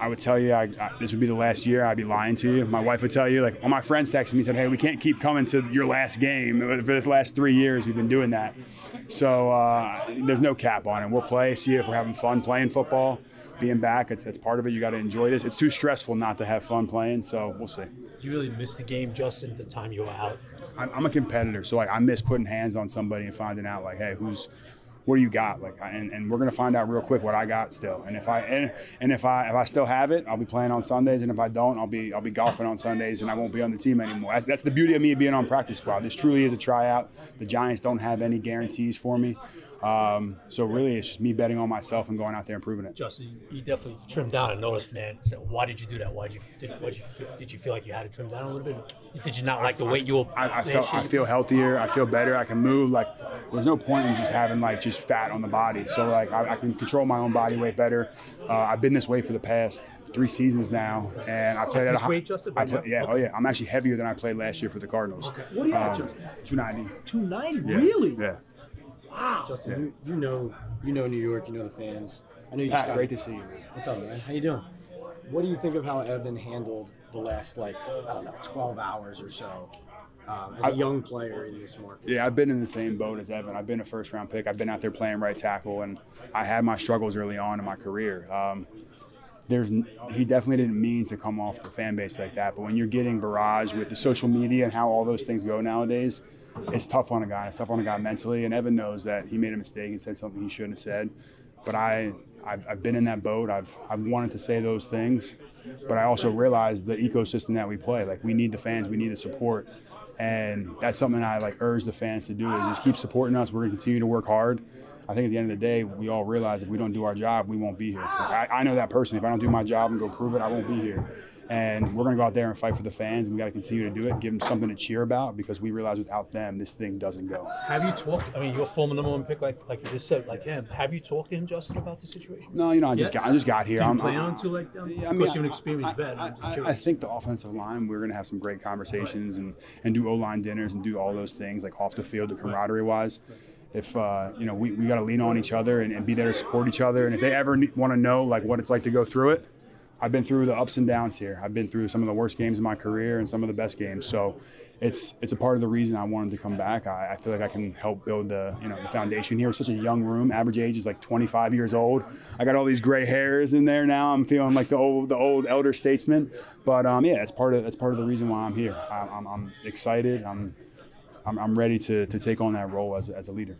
I would tell you I, I, this would be the last year. I'd be lying to you. My wife would tell you, like all my friends texted me and said, "Hey, we can't keep coming to your last game for the last three years. We've been doing that, so uh, there's no cap on it. We'll play, see if we're having fun playing football, being back. It's, it's part of it. You got to enjoy this. It's too stressful not to have fun playing. So we'll see. You really miss the game, Justin? The time you were out. I'm, I'm a competitor, so like I miss putting hands on somebody and finding out like, hey, who's what do you got? Like, and, and we're gonna find out real quick what I got still. And if I and, and if I if I still have it, I'll be playing on Sundays. And if I don't, I'll be I'll be golfing on Sundays, and I won't be on the team anymore. That's, that's the beauty of me being on practice squad. This truly is a tryout. The Giants don't have any guarantees for me. Um, so really, it's just me betting on myself and going out there and proving it. Justin, you definitely trimmed down and noticed, man. So why did you do that? Why did you did, did you feel, did you feel like you had to trim down a little bit? Did you not like the weight you were? I, I felt I feel healthier. I feel better. I can move. Like there's no point in just having like just fat on the body. So like I, I can control my own body weight better. Uh, I've been this way for the past three seasons now, and I played at This a weight, I play, yeah, oh yeah. I'm actually heavier than I played last year for the Cardinals. Okay. What do you at, Um, Justin? 290. Two ninety. Yeah. Really? Yeah. Wow. Justin, you, you know you know New York, you know the fans. I know you just Pat, got great to see you, man. What's up, man? How you doing? What do you think of how Evan handled the last like I don't know, 12 hours or so um, as a I- young player in this market? Yeah, I've been in the same boat as Evan. I've been a first round pick. I've been out there playing right tackle, and I had my struggles early on in my career. Um, there's he definitely didn't mean to come off the fan base like that, but when you're getting barrage with the social media and how all those things go nowadays, it's tough on a guy. It's tough on a guy mentally, and Evan knows that he made a mistake and said something he shouldn't have said. But I, I've, I've been in that boat. I've, I've wanted to say those things, but I also realize the ecosystem that we play. Like we need the fans, we need the support, and that's something I like urge the fans to do is just keep supporting us. We're gonna continue to work hard. I think at the end of the day, we all realize if we don't do our job, we won't be here. Like, I, I know that personally. If I don't do my job and go prove it, I won't be here. And we're going to go out there and fight for the fans, and we got to continue to do it, give them something to cheer about because we realize without them, this thing doesn't go. Have you talked? I mean, you're a former number one pick, like like you just said, like him. Have you talked to him, Justin, about the situation? No, you know, I just Yeah. got, I just got here. Do you I'm, plan I'm- on to like them? Yeah, of course, you're an experienced I, vet. I, I, I think the offensive line, we're going to have some great conversations and, and do O line dinners and do all those things like off the field, the camaraderie wise. If uh, you know, we, we got to lean on each other and, and be there to support each other. And if they ever want to know like what it's like to go through it, I've been through the ups and downs here. I've been through some of the worst games in my career and some of the best games. So it's it's a part of the reason I wanted to come back. I, I feel like I can help build the you know the foundation here. It's such a young room. Average age is like 25 years old. I got all these gray hairs in there now. I'm feeling like the old the old elder statesman. But um, yeah, it's part of it's part of the reason why I'm here. I'm, I'm, I'm excited. I'm, I'm I'm ready to, to take on that role as, as a leader.